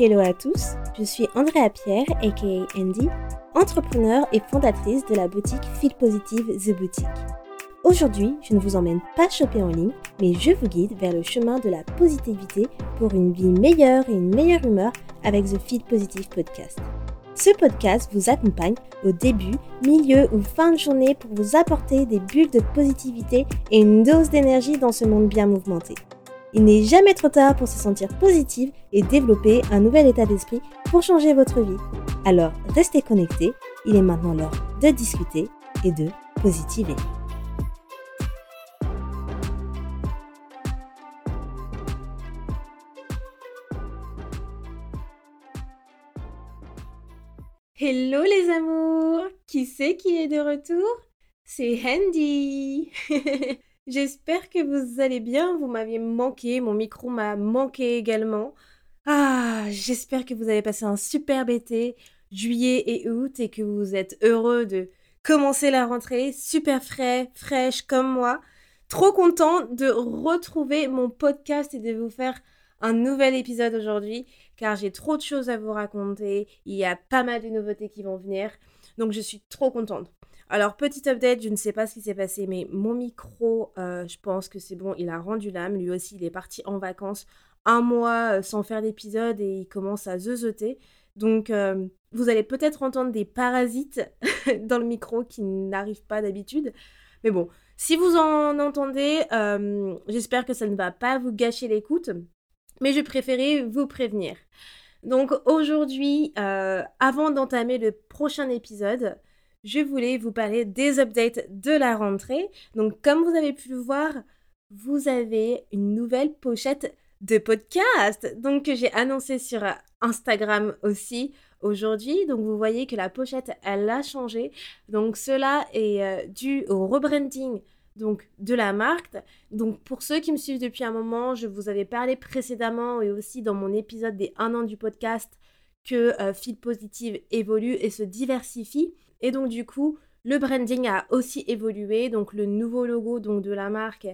Hello à tous, je suis Andrea Pierre, aka Andy, entrepreneur et fondatrice de la boutique Feel Positive The Boutique. Aujourd'hui, je ne vous emmène pas choper en ligne, mais je vous guide vers le chemin de la positivité pour une vie meilleure et une meilleure humeur avec The Feel Positive Podcast. Ce podcast vous accompagne au début, milieu ou fin de journée pour vous apporter des bulles de positivité et une dose d'énergie dans ce monde bien mouvementé. Il n'est jamais trop tard pour se sentir positive et développer un nouvel état d'esprit pour changer votre vie. Alors restez connectés, il est maintenant l'heure de discuter et de positiver. Hello les amours Qui c'est qui est de retour? C'est Handy J'espère que vous allez bien, vous m'aviez manqué, mon micro m'a manqué également. Ah, j'espère que vous avez passé un superbe été, juillet et août, et que vous êtes heureux de commencer la rentrée, super frais, fraîche comme moi. Trop content de retrouver mon podcast et de vous faire un nouvel épisode aujourd'hui, car j'ai trop de choses à vous raconter, il y a pas mal de nouveautés qui vont venir, donc je suis trop contente. Alors, petit update, je ne sais pas ce qui s'est passé, mais mon micro, euh, je pense que c'est bon, il a rendu l'âme. Lui aussi, il est parti en vacances un mois euh, sans faire d'épisode et il commence à zeuzeter. Donc, euh, vous allez peut-être entendre des parasites dans le micro qui n'arrivent pas d'habitude. Mais bon, si vous en entendez, j'espère que ça ne va pas vous gâcher l'écoute. Mais je préférais vous prévenir. Donc aujourd'hui, avant d'entamer le prochain épisode, je voulais vous parler des updates de la rentrée. Donc, comme vous avez pu le voir, vous avez une nouvelle pochette de podcast. Donc, que j'ai annoncé sur Instagram aussi aujourd'hui. Donc, vous voyez que la pochette, elle a changé. Donc, cela est euh, dû au rebranding de la marque. Donc pour ceux qui me suivent depuis un moment, je vous avais parlé précédemment et aussi dans mon épisode des 1 an du podcast que euh, Feel Positive évolue et se diversifie. Et donc du coup, le branding a aussi évolué. Donc le nouveau logo donc, de la marque,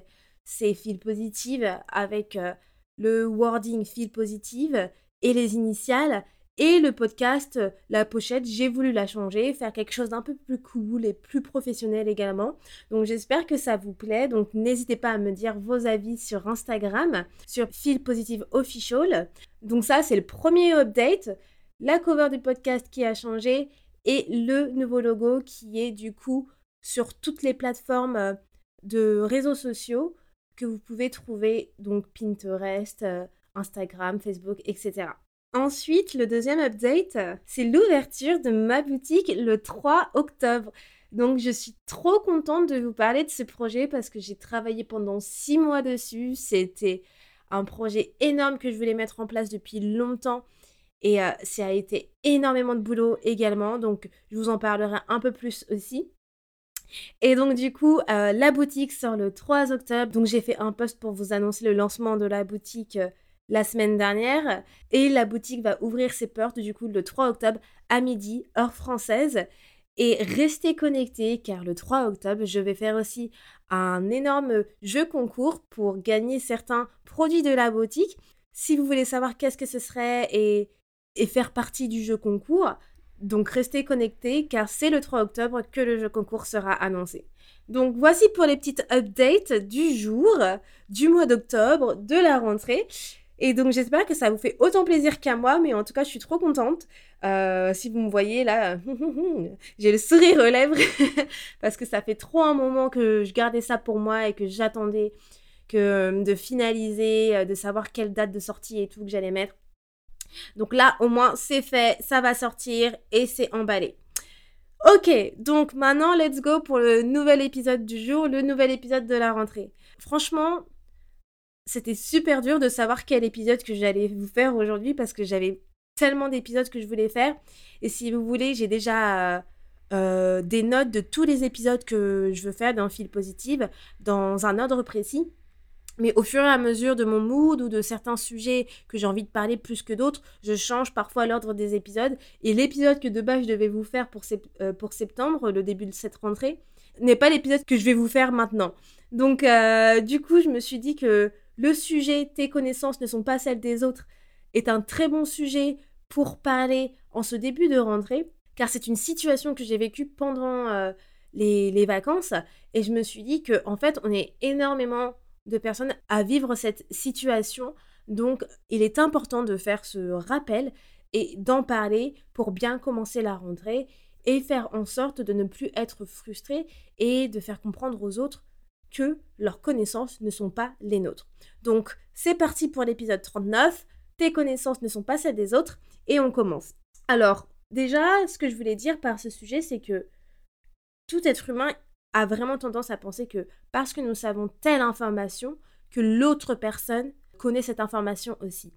c'est Feel Positive avec euh, le wording Feel Positive et les initiales. Et le podcast, la pochette, j'ai voulu la changer, faire quelque chose d'un peu plus cool et plus professionnel également. Donc j'espère que ça vous plaît. Donc n'hésitez pas à me dire vos avis sur Instagram, sur Feel Positive Official. Donc ça, c'est le premier update. La cover du podcast qui a changé et le nouveau logo qui est du coup sur toutes les plateformes euh, de réseaux sociaux que vous pouvez trouver, donc Pinterest, euh, Instagram, Facebook, etc. Ensuite, le deuxième update, c'est l'ouverture de ma boutique le 3 octobre. Donc, je suis trop contente de vous parler de ce projet parce que j'ai travaillé pendant six mois dessus. C'était un projet énorme que je voulais mettre en place depuis longtemps et euh, ça a été énormément de boulot également, donc je vous en parlerai un peu plus aussi. Et donc du coup, euh, la boutique sort le 3 octobre, donc j'ai fait un post pour vous annoncer le lancement de la boutique euh, la semaine dernière. Et la boutique va ouvrir ses portes du coup le 3 octobre à midi, heure française. Et restez connectés car le 3 octobre, je vais faire aussi un énorme jeu concours pour gagner certains produits de la boutique. Si vous voulez savoir qu'est-ce que ce serait et et faire partie du jeu concours. Donc restez connectés car c'est le 3 octobre que le jeu concours sera annoncé. Donc voici pour les petites updates du jour, du mois d'octobre, de la rentrée. Et donc j'espère que ça vous fait autant plaisir qu'à moi, mais en tout cas je suis trop contente. Euh, si vous me voyez là, j'ai le sourire aux lèvres parce que ça fait trop un moment que je gardais ça pour moi et que j'attendais que de finaliser, euh, de savoir quelle date de sortie et tout que j'allais mettre. Donc là, au moins, c'est fait, ça va sortir et c'est emballé. Ok, donc maintenant, let's go pour le nouvel épisode du jour, le nouvel épisode de la rentrée. Franchement, c'était super dur de savoir quel épisode que j'allais vous faire aujourd'hui parce que j'avais tellement d'épisodes que je voulais faire. Et si vous voulez, j'ai déjà euh, des notes de tous les épisodes que je veux faire dans Fil Positive dans un ordre précis. Mais au fur et à mesure de mon mood ou de certains sujets que j'ai envie de parler plus que d'autres, je change parfois l'ordre des épisodes. Et l'épisode que de base je devais vous faire pour, euh, septembre, le début de cette rentrée, n'est pas l'épisode que je vais vous faire maintenant. Donc euh, du coup, je me suis dit que le sujet, tes connaissances ne sont pas celles des autres est un très bon sujet pour parler en ce début de rentrée, car c'est une situation que j'ai vécue pendant euh, les, les, vacances, et je me suis dit que en fait, on est énormément de personnes à vivre cette situation, donc il est important de faire ce rappel et d'en parler pour bien commencer la rentrée et faire en sorte de ne plus être frustré et de faire comprendre aux autres que leurs connaissances ne sont pas les nôtres. Donc c'est parti pour l'épisode 39, tes connaissances ne sont pas celles des autres et on commence. Alors déjà, ce que je voulais dire par ce sujet, c'est que tout être humain a vraiment tendance à penser que parce que nous savons telle information, que l'autre personne connaît cette information aussi.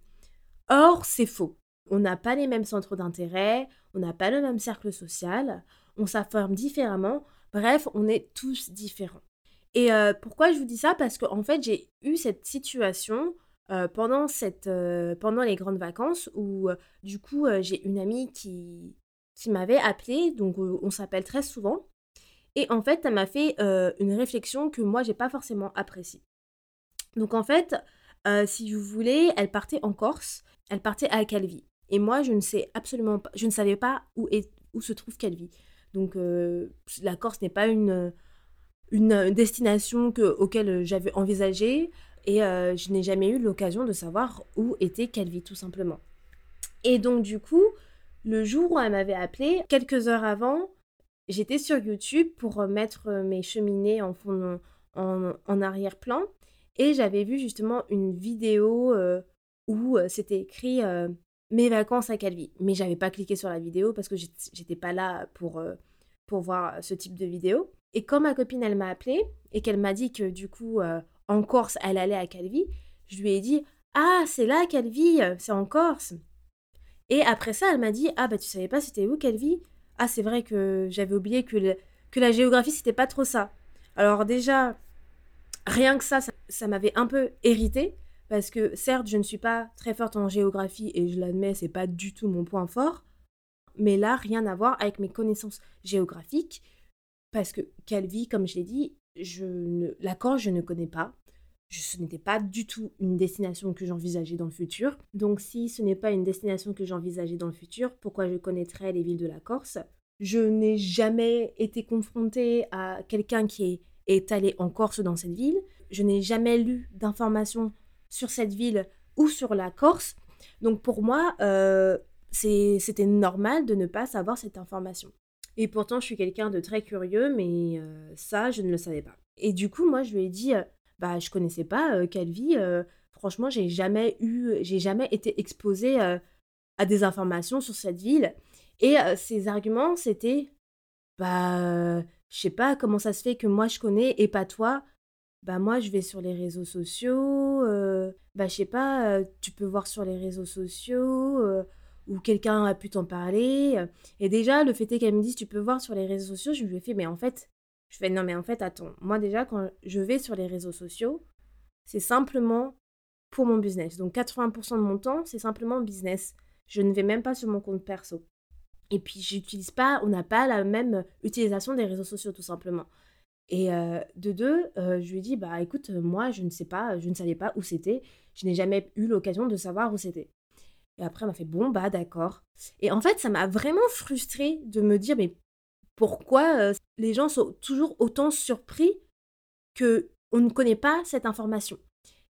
Or, c'est faux. On n'a pas les mêmes centres d'intérêt, on n'a pas le même cercle social, on s'affirme différemment, bref, on est tous différents. Et euh, pourquoi je vous dis ça? Parce qu'en fait, j'ai eu cette situation euh, pendant, cette, euh, pendant les grandes vacances où, du coup, j'ai une amie qui, qui m'avait appelée, donc on s'appelle très souvent. Et en fait, elle m'a fait une réflexion que moi, j'ai pas forcément appréciée. Donc en fait, si vous voulez, elle partait en Corse, elle partait à Calvi. Et moi, je ne sais absolument pas, je ne savais pas où, se trouve Calvi. Donc, la Corse n'est pas une, destination que, auquel j'avais envisagé et je n'ai jamais eu l'occasion de savoir où était Calvi, tout simplement. Et donc, du coup, le jour où elle m'avait appelé, quelques heures avant, j'étais sur YouTube pour mettre mes cheminées en, fond, en, arrière-plan et j'avais vu justement une vidéo euh, où c'était écrit mes vacances à Calvi. Mais j'avais pas cliqué sur la vidéo parce que j'étais pas là pour, euh, pour voir ce type de vidéo. Et quand ma copine, elle m'a appelé et qu'elle m'a dit que du coup, euh, en Corse, elle allait à Calvi, je lui ai dit Ah, c'est là Calvi, c'est en Corse. Et après ça, elle m'a dit Ah, bah tu savais pas c'était où Calvi? Ah, c'est vrai que j'avais oublié que, que la géographie, c'était pas trop ça. Alors déjà, rien que ça, ça, m'avait un peu hérité parce que certes, je ne suis pas très forte en géographie et je l'admets, c'est pas du tout mon point fort. Mais là, rien à voir avec mes connaissances géographiques, parce que Calvi, comme je l'ai dit, je ne, la Corse, je ne connais pas. Ce n'était pas du tout une destination que j'envisageais dans le futur. Donc si ce n'est pas une destination que j'envisageais dans le futur, pourquoi je connaîtrais les villes de la Corse? Je n'ai jamais été confrontée à quelqu'un qui est, allé en Corse dans cette ville. Je n'ai jamais lu d'informations sur cette ville ou sur la Corse. Donc pour moi, euh, c'était normal de ne pas savoir cette information. Et pourtant, je suis quelqu'un de très curieux, mais euh, ça, je ne le savais pas. Et du coup, moi, je lui ai dit, euh, bah, je connaissais pas Calvi. franchement, j'ai jamais eu, j'ai jamais été exposée à des informations sur cette ville. Et ses arguments, c'était, bah, je sais pas comment ça se fait que moi je connais et pas toi bah moi je vais sur les réseaux sociaux, euh, bah je sais pas, euh, tu peux voir sur les réseaux sociaux, euh, ou quelqu'un a pu t'en parler. Et déjà, le fait est qu'elle me dise, tu peux voir sur les réseaux sociaux, je lui ai fait, mais en fait, je fais, non mais en fait, attends, moi déjà, quand je vais sur les réseaux sociaux, c'est simplement pour mon business. Donc 80% de mon temps, c'est simplement business. Je ne vais même pas sur mon compte perso. Et puis, j'utilise pas, on n'a pas la même utilisation des réseaux sociaux, tout simplement. Et de deux, je lui ai dit, bah écoute, moi, je ne sais pas, je ne savais pas où c'était. Je n'ai jamais eu l'occasion de savoir où c'était. Et après, elle m'a fait, bon, bah d'accord. Et en fait, ça m'a vraiment frustrée de me dire, mais pourquoi les gens sont toujours autant surpris que on ne connaît pas cette information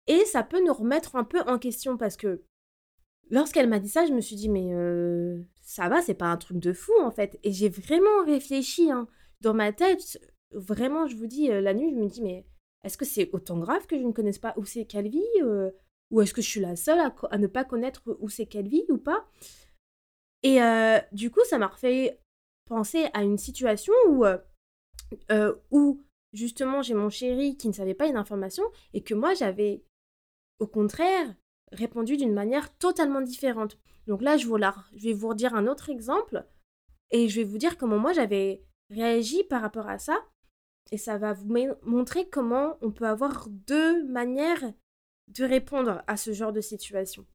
Et ça peut nous remettre un peu en question parce que lorsqu'elle m'a dit ça, je me suis dit, mais ça va, c'est pas un truc de fou en fait. Et j'ai vraiment réfléchi hein. dans ma tête vraiment, je vous dis, la nuit, je me dis, mais est-ce que c'est autant grave que je ne connaisse pas où c'est Calvi Ou est-ce que je suis la seule à, ne pas connaître où c'est Calvi ou pas? Et du coup, ça m'a refait penser à une situation où, où justement, j'ai mon chéri qui ne savait pas une information et que moi, j'avais, au contraire, répondu d'une manière totalement différente. Donc là, je, vous je vais vous redire un autre exemple et je vais vous dire comment moi j'avais réagi par rapport à ça et ça va vous montrer comment on peut avoir deux manières de répondre à ce genre de situation.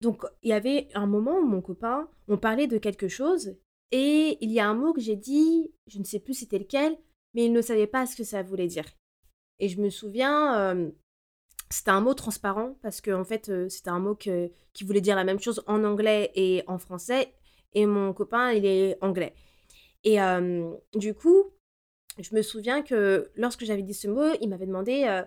Donc, il y avait un moment où mon copain, on parlait de quelque chose et il y a un mot que j'ai dit, je ne sais plus c'était lequel, mais il ne savait pas ce que ça voulait dire. Et je me souviens, euh, c'était un mot transparent parce que en fait euh, c'était un mot qui voulait dire la même chose en anglais et en français et mon copain il est anglais et du coup je me souviens que lorsque j'avais dit ce mot il m'avait demandé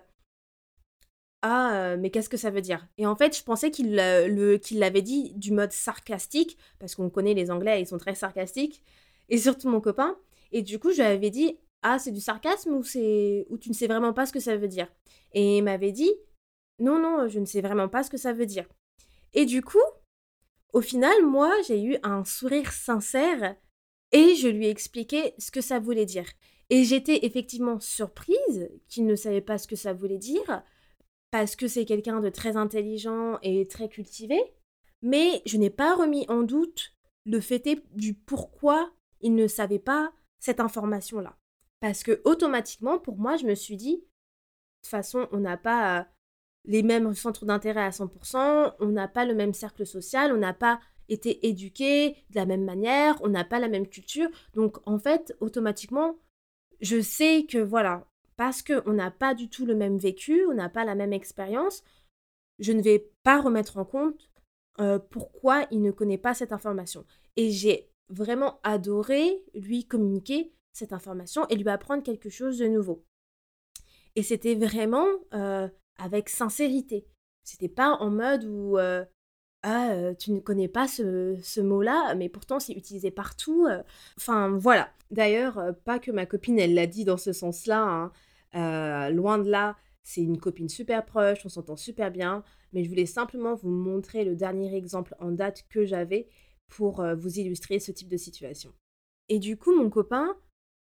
ah mais qu'est-ce que ça veut dire? Et en fait je pensais qu'il l'avait dit du mode sarcastique parce qu'on connaît les anglais ils sont très sarcastiques et surtout mon copain et du coup je lui avais dit ah c'est du sarcasme ou ou tu ne sais vraiment pas ce que ça veut dire et il m'avait dit non, non, je ne sais vraiment pas ce que ça veut dire. Et du coup, au final, moi, j'ai eu un sourire sincère et je lui ai expliqué ce que ça voulait dire. Et j'étais effectivement surprise qu'il ne savait pas ce que ça voulait dire, parce que c'est quelqu'un de très intelligent et très cultivé, mais je n'ai pas remis en doute le fait du pourquoi il ne savait pas cette information-là. Parce que automatiquement, pour moi, je me suis dit, de toute façon, on n'a pas les mêmes centres d'intérêt à 100%, on n'a pas le même cercle social, on n'a pas été éduqué de la même manière, on n'a pas la même culture. Donc en fait, automatiquement, je sais que voilà, parce qu'on n'a pas du tout le même vécu, on n'a pas la même expérience, je ne vais pas remettre en compte euh, pourquoi il ne connaît pas cette information. Et j'ai vraiment adoré lui communiquer cette information et lui apprendre quelque chose de nouveau. Et c'était vraiment euh, avec sincérité. C'était pas en mode où euh, ah tu ne connais pas ce, mot-là, mais pourtant c'est utilisé partout. Enfin voilà. D'ailleurs, pas que ma copine elle l'a dit dans ce sens-là. Hein. Loin de là, c'est une copine super proche, on s'entend super bien. Mais je voulais simplement vous montrer le dernier exemple en date que j'avais pour vous illustrer ce type de situation. Et du coup, mon copain,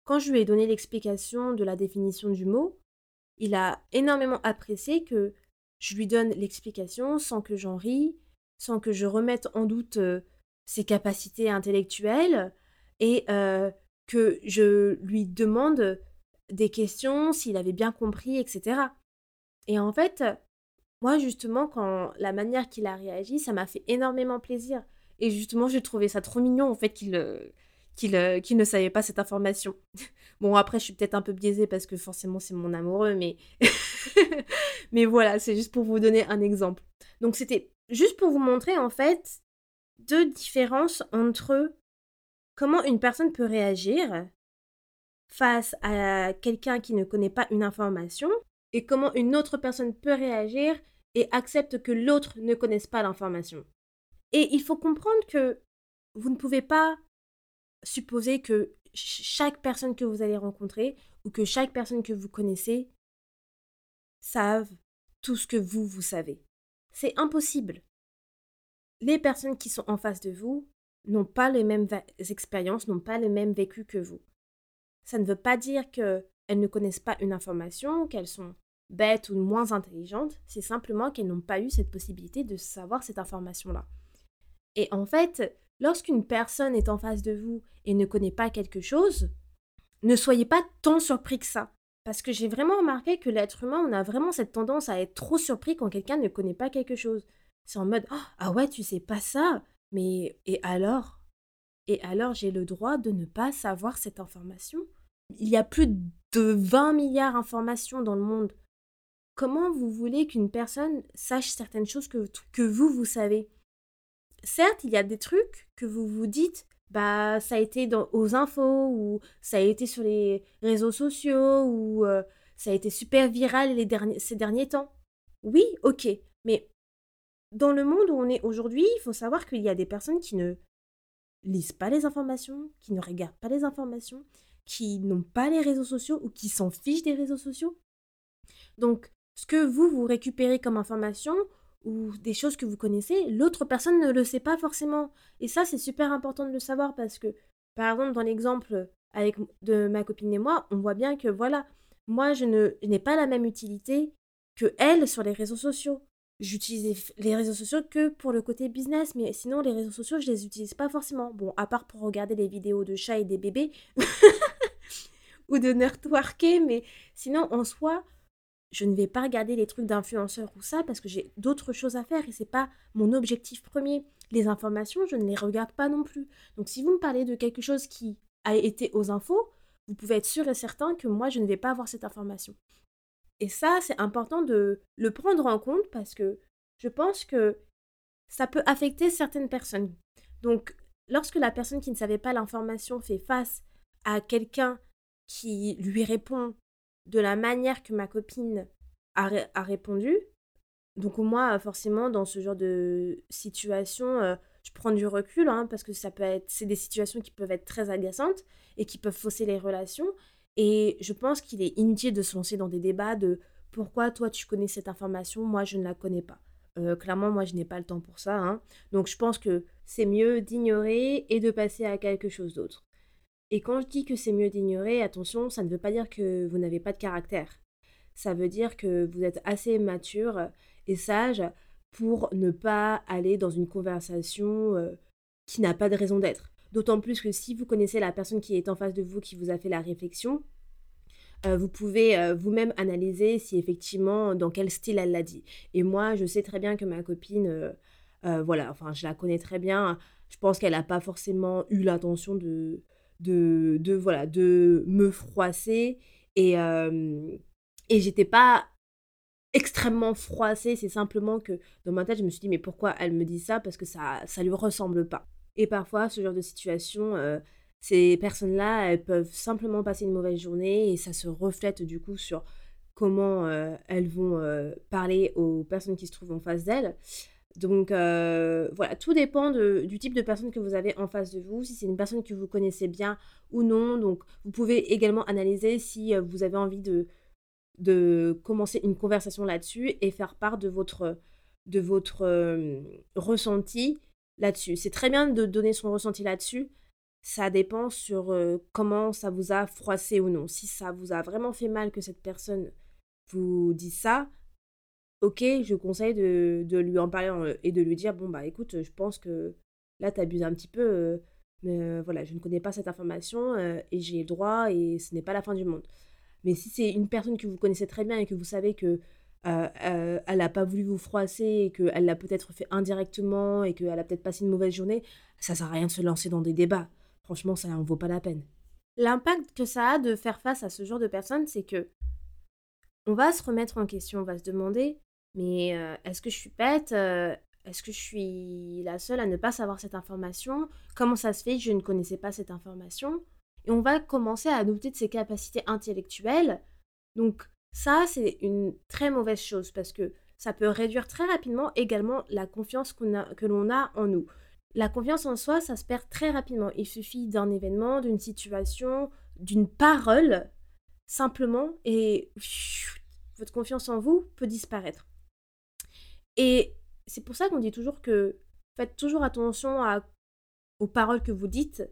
quand je lui ai donné l'explication de la définition du mot, il a énormément apprécié que je lui donne l'explication sans que j'en rie, sans que je remette en doute ses capacités intellectuelles et que je lui demande des questions, s'il avait bien compris, etc. Et en fait, moi justement, quand la manière qu'il a réagi, ça m'a fait énormément plaisir. Et justement, j'ai trouvé ça trop mignon en fait qu'il euh, qu'il ne savait pas cette information. bon, après, je suis peut-être un peu biaisée parce que forcément, c'est mon amoureux, mais... mais voilà, c'est juste pour vous donner un exemple. Donc, c'était juste pour vous montrer, en fait, deux différences entre comment une personne peut réagir face à quelqu'un qui ne connaît pas une information et comment une autre personne peut réagir et accepte que l'autre ne connaisse pas l'information. Et il faut comprendre que vous ne pouvez pas supposer que chaque personne que vous allez rencontrer ou que chaque personne que vous connaissez savent tout ce que vous, vous savez. C'est impossible. Les personnes qui sont en face de vous n'ont pas les mêmes expériences, n'ont pas le même vécu que vous. Ça ne veut pas dire qu'elles ne connaissent pas une information, qu'elles sont bêtes ou moins intelligentes, c'est simplement qu'elles n'ont pas eu cette possibilité de savoir cette information-là. Et en fait, lorsqu'une personne est en face de vous et ne connaît pas quelque chose, ne soyez pas tant surpris que ça. Parce que j'ai vraiment remarqué que l'être humain, on a vraiment cette tendance à être trop surpris quand quelqu'un ne connaît pas quelque chose. C'est en mode Ah ouais, tu sais pas ça Mais et alors? Et alors j'ai le droit de ne pas savoir cette information? Il y a plus de 20 milliards d'informations dans le monde. Comment vous voulez qu'une personne sache certaines choses que, que vous, vous savez? Certes, il y a des trucs que vous vous dites, bah ça a été dans, aux infos ou ça a été sur les réseaux sociaux ou euh, ça a été super viral les derniers, ces derniers temps. Oui, ok, mais dans le monde où on est aujourd'hui, il faut savoir qu'il y a des personnes qui ne lisent pas les informations, qui ne regardent pas les informations, qui n'ont pas les réseaux sociaux ou qui s'en fichent des réseaux sociaux. Donc, ce que vous, vous récupérez comme information, ou des choses que vous connaissez, l'autre personne ne le sait pas forcément. Et ça, c'est super important de le savoir parce que, par exemple, dans l'exemple de ma copine et moi, on voit bien que voilà, moi, je n'ai pas la même utilité que elle sur les réseaux sociaux. J'utilise les réseaux sociaux que pour le côté business, mais sinon les réseaux sociaux, je les utilise pas forcément. Bon, à part pour regarder les vidéos de chats et des bébés ou de nerdworker, mais sinon en soi, je ne vais pas regarder les trucs d'influenceurs ou ça parce que j'ai d'autres choses à faire et c'est pas mon objectif premier. Les informations, je ne les regarde pas non plus. Donc si vous me parlez de quelque chose qui a été aux infos, vous pouvez être sûr et certain que moi je ne vais pas avoir cette information. Et ça, c'est important de le prendre en compte parce que je pense que ça peut affecter certaines personnes. Donc, lorsque la personne qui ne savait pas l'information fait face à quelqu'un qui lui répond de la manière que ma copine a, répondu, donc moi, forcément, dans ce genre de situation, euh, je prends du recul hein, parce que ça peut être, c'est des situations qui peuvent être très agaçantes et qui peuvent fausser les relations. Et je pense qu'il est inutile de se lancer dans des débats de pourquoi toi tu connais cette information, moi je ne la connais pas. Euh, clairement, moi je n'ai pas le temps pour ça. Hein. Donc je pense que c'est mieux d'ignorer et de passer à quelque chose d'autre. Et quand je dis que c'est mieux d'ignorer, attention, ça ne veut pas dire que vous n'avez pas de caractère. Ça veut dire que vous êtes assez mature et sage pour ne pas aller dans une conversation euh, qui n'a pas de raison d'être. D'autant plus que si vous connaissez la personne qui est en face de vous, qui vous a fait la réflexion, euh, vous pouvez euh, vous-même analyser si effectivement dans quel style elle l'a dit. Et moi, je sais très bien que ma copine, voilà, enfin, je la connais très bien. Je pense qu'elle n'a pas forcément eu l'intention de, de, de, voilà, de me froisser et, et j'étais pas extrêmement froissée. C'est simplement que dans ma tête, je me suis dit, mais pourquoi elle me dit ça? Parce que ça ça lui ressemble pas. Et parfois, ce genre de situation, euh, ces personnes-là, elles peuvent simplement passer une mauvaise journée et ça se reflète du coup sur comment euh, elles vont euh, parler aux personnes qui se trouvent en face d'elles. Donc voilà, tout dépend du type de personne que vous avez en face de vous, si c'est une personne que vous connaissez bien ou non. Donc vous pouvez également analyser si vous avez envie de, de commencer une conversation là-dessus et faire part de votre, de votre ressenti là-dessus. C'est très bien de donner son ressenti là-dessus. Ça dépend sur euh, comment ça vous a froissé ou non. Si ça vous a vraiment fait mal que cette personne vous dise ça, ok, je conseille de, de lui en parler euh, et de lui dire, bon, bah écoute, je pense que là, tu abuses un petit peu, mais voilà, je ne connais pas cette information et j'ai le droit et ce n'est pas la fin du monde. Mais si c'est une personne que vous connaissez très bien et que vous savez que euh, euh, elle n'a pas voulu vous froisser et qu'elle l'a peut-être fait indirectement et qu'elle a peut-être passé une mauvaise journée, ça sert à rien de se lancer dans des débats. Franchement, ça n'en vaut pas la peine. L'impact que ça a de faire face à ce genre de personnes, c'est que on va se remettre en question, on va se demander, mais euh, est-ce que je suis bête Est-ce que je suis la seule à ne pas savoir cette information Comment ça se fait je ne connaissais pas cette information et on va commencer à douter de ses capacités intellectuelles. Donc ça, c'est une très mauvaise chose parce que ça peut réduire très rapidement également la confiance que l'on a en nous. La confiance en soi, ça se perd très rapidement. Il suffit d'un événement, d'une situation, d'une parole, simplement, et votre confiance en vous peut disparaître. Et c'est pour ça qu'on dit toujours que faites toujours attention aux paroles que vous dites,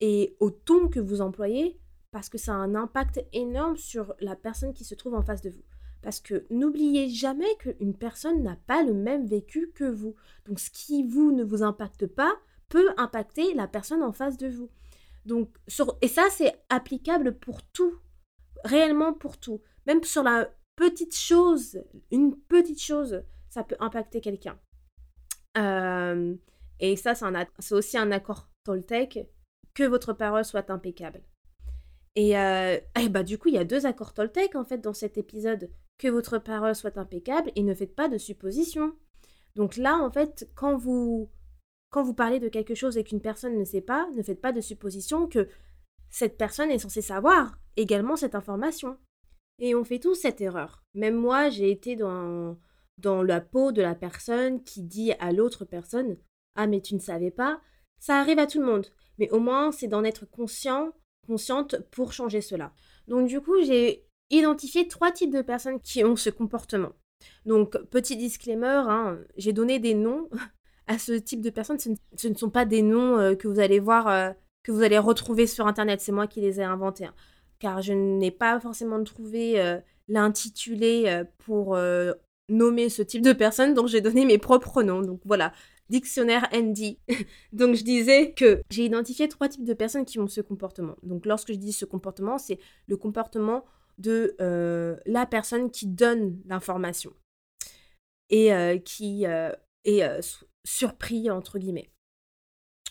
et au ton que vous employez parce que ça a un impact énorme sur la personne qui se trouve en face de vous. Parce que n'oubliez jamais qu'une personne n'a pas le même vécu que vous. Donc ce qui vous ne vous impacte pas peut impacter la personne en face de vous. Donc et ça c'est applicable pour tout, réellement pour tout. Même sur la petite chose, une petite chose, ça peut impacter quelqu'un. Euh, et ça c'est aussi un accord Toltec que votre parole soit impeccable. Et, bah, du coup, il y a deux accords Toltec en fait dans cet épisode. Que votre parole soit impeccable et ne faites pas de suppositions. Donc là, en fait, quand vous, quand vous parlez de quelque chose et qu'une personne ne sait pas, ne faites pas de suppositions que cette personne est censée savoir également cette information. Et on fait tous cette erreur. Même moi, j'ai été dans, dans la peau de la personne qui dit à l'autre personne Ah, mais tu ne savais pas. Ça arrive à tout le monde mais au moins c'est d'en être conscient, consciente pour changer cela. Donc du coup, j'ai identifié trois types de personnes qui ont ce comportement. Donc petit disclaimer, hein, j'ai donné des noms à ce type de personnes. Ce ne, sont pas des noms euh, que vous allez voir, euh, que vous allez retrouver sur Internet. C'est moi qui les ai inventés. Hein. car je n'ai pas forcément trouvé euh, l'intitulé pour nommer ce type de personnes, donc j'ai donné mes propres noms. Donc voilà, dictionnaire Andy. Donc je disais que j'ai identifié trois types de personnes qui ont ce comportement. Donc lorsque je dis ce comportement, c'est le comportement de euh, la personne qui donne l'information et euh, qui euh, est surpris entre guillemets.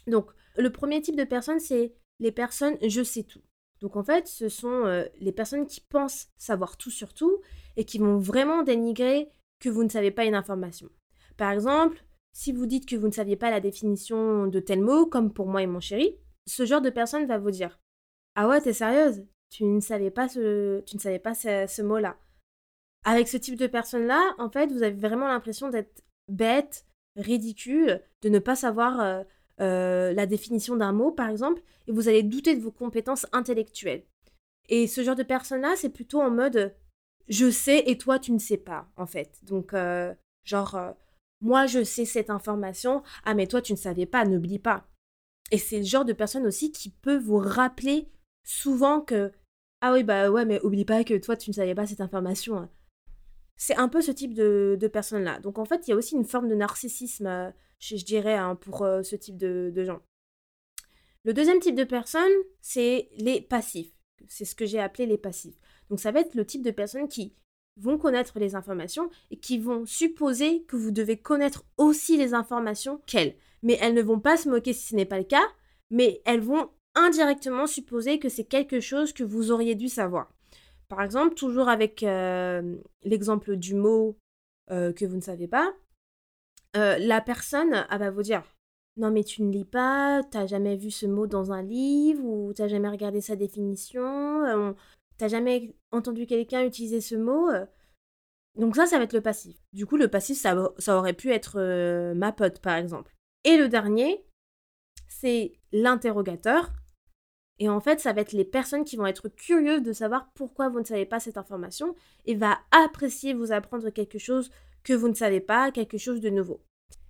Donc le premier type de personne, c'est les personnes je sais tout. Donc en fait, ce sont les personnes qui pensent savoir tout sur tout et qui vont vraiment dénigrer que vous ne savez pas une information. Par exemple, si vous dites que vous ne saviez pas la définition de tel mot, comme pour moi et mon chéri, ce genre de personne va vous dire Ah ouais, t'es sérieuse? Tu ne savais pas ce, tu ne savais pas ce, mot-là. Avec ce type de personne-là, en fait, vous avez vraiment l'impression d'être bête, ridicule, de ne pas savoir euh, euh, la définition d'un mot, par exemple, et vous allez douter de vos compétences intellectuelles. Et ce genre de personne-là, c'est plutôt en mode je sais et toi tu ne sais pas, en fait. Donc, euh, genre, moi je sais cette information, ah mais toi tu ne savais pas, n'oublie pas. Et c'est le genre de personne aussi qui peut vous rappeler souvent que ah oui bah ouais mais oublie pas que toi tu ne savais pas cette information. C'est un peu ce type de, de personne là. Donc en fait il y a aussi une forme de narcissisme, euh, je, dirais, hein, pour euh, ce type de, de gens. Le deuxième type de personne, c'est les passifs. C'est ce que j'ai appelé les passifs. Donc ça va être le type de personne qui vont connaître les informations et qui vont supposer que vous devez connaître aussi les informations qu'elles. Mais elles ne vont pas se moquer si ce n'est pas le cas, mais elles vont indirectement supposer que c'est quelque chose que vous auriez dû savoir. Par exemple, toujours avec euh, l'exemple du mot euh, que vous ne savez pas, euh, la personne va vous dire non mais tu ne lis pas, t'as jamais vu ce mot dans un livre ou t'as jamais regardé sa définition, t'as jamais entendu quelqu'un utiliser ce mot. Euh. Donc ça, ça va être le passif. Du coup, le passif, ça, ça aurait pu être euh, ma pote, par exemple. Et le dernier, c'est l'interrogateur. Et en fait, ça va être les personnes qui vont être curieuses de savoir pourquoi vous ne savez pas cette information et va apprécier vous apprendre quelque chose que vous ne savez pas, quelque chose de nouveau.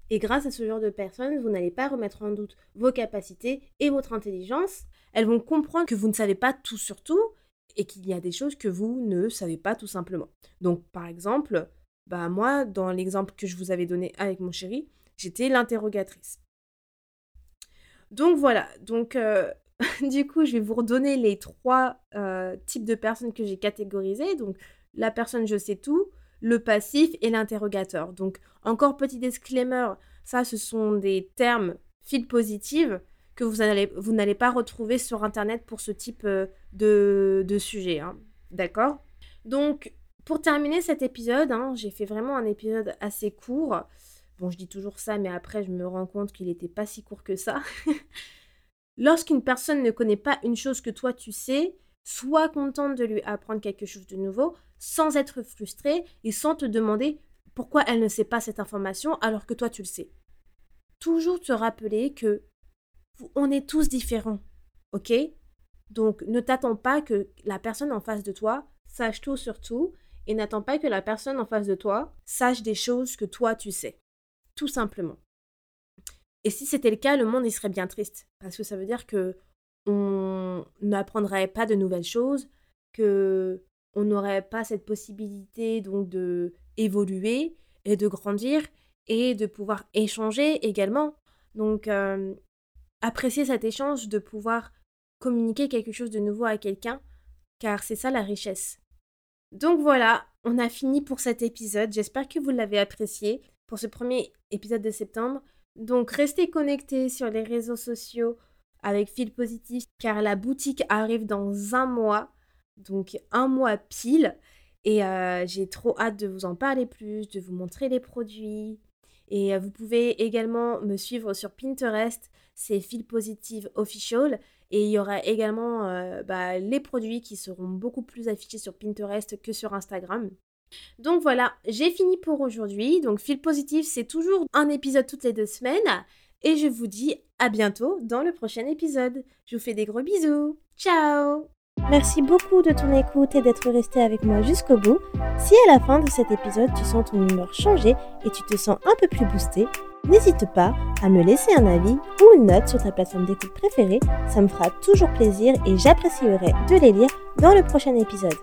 Et grâce à ce genre de personnes, vous n'allez pas remettre en doute vos capacités et votre intelligence. Elles vont comprendre que vous ne savez pas tout sur tout et qu'il y a des choses que vous ne savez pas tout simplement. Donc par exemple, bah moi, dans l'exemple que je vous avais donné avec mon chéri, j'étais l'interrogatrice. Donc voilà, donc euh, du coup, je vais vous redonner les trois euh, types de personnes que j'ai catégorisées. Donc la personne je sais tout, le passif et l'interrogateur. Donc encore petit disclaimer, ça ce sont des termes fil positive que vous n'allez pas retrouver sur internet pour ce type euh, de, de sujet. Hein. D'accord? Donc, pour terminer cet épisode, hein, j'ai fait vraiment un épisode assez court. Bon, je dis toujours ça, mais après, je me rends compte qu'il n'était pas si court que ça. Lorsqu'une personne ne connaît pas une chose que toi tu sais, sois contente de lui apprendre quelque chose de nouveau sans être frustrée et sans te demander pourquoi elle ne sait pas cette information alors que toi tu le sais. Toujours te rappeler que on est tous différents, ok? Donc ne t'attends pas que la personne en face de toi sache tout sur tout et n'attends pas que la personne en face de toi sache des choses que toi tu sais. Tout simplement. Et si c'était le cas, le monde serait bien triste parce que ça veut dire que on n'apprendrait pas de nouvelles choses, que on n'aurait pas cette possibilité donc de évoluer et de grandir et de pouvoir échanger également. Donc euh, apprécier cet échange, de pouvoir communiquer quelque chose de nouveau à quelqu'un, car c'est ça la richesse. Donc voilà, on a fini pour cet épisode. J'espère que vous l'avez apprécié pour ce premier épisode de septembre. Donc restez connectés sur les réseaux sociaux avec Fil Positif, car la boutique arrive dans un mois, donc un mois pile. Et euh, j'ai trop hâte de vous en parler plus, de vous montrer les produits. Et euh, vous pouvez également me suivre sur Pinterest c'est Fil Positive Official. Et il y aura également euh, bah, les produits qui seront beaucoup plus affichés sur Pinterest que sur Instagram. Donc voilà, j'ai fini pour aujourd'hui. Donc Fil Positive, c'est toujours un épisode toutes les deux semaines. Et je vous dis à bientôt dans le prochain épisode. Je vous fais des gros bisous. Ciao Merci beaucoup de ton écoute et d'être resté avec moi jusqu'au bout. Si à la fin de cet épisode tu sens ton humeur changer et tu te sens un peu plus boosté, n'hésite pas à me laisser un avis ou une note sur ta plateforme d'écoute préférée, ça me fera toujours plaisir et j'apprécierai de les lire dans le prochain épisode.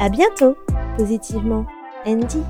À bientôt, positivement, Andy.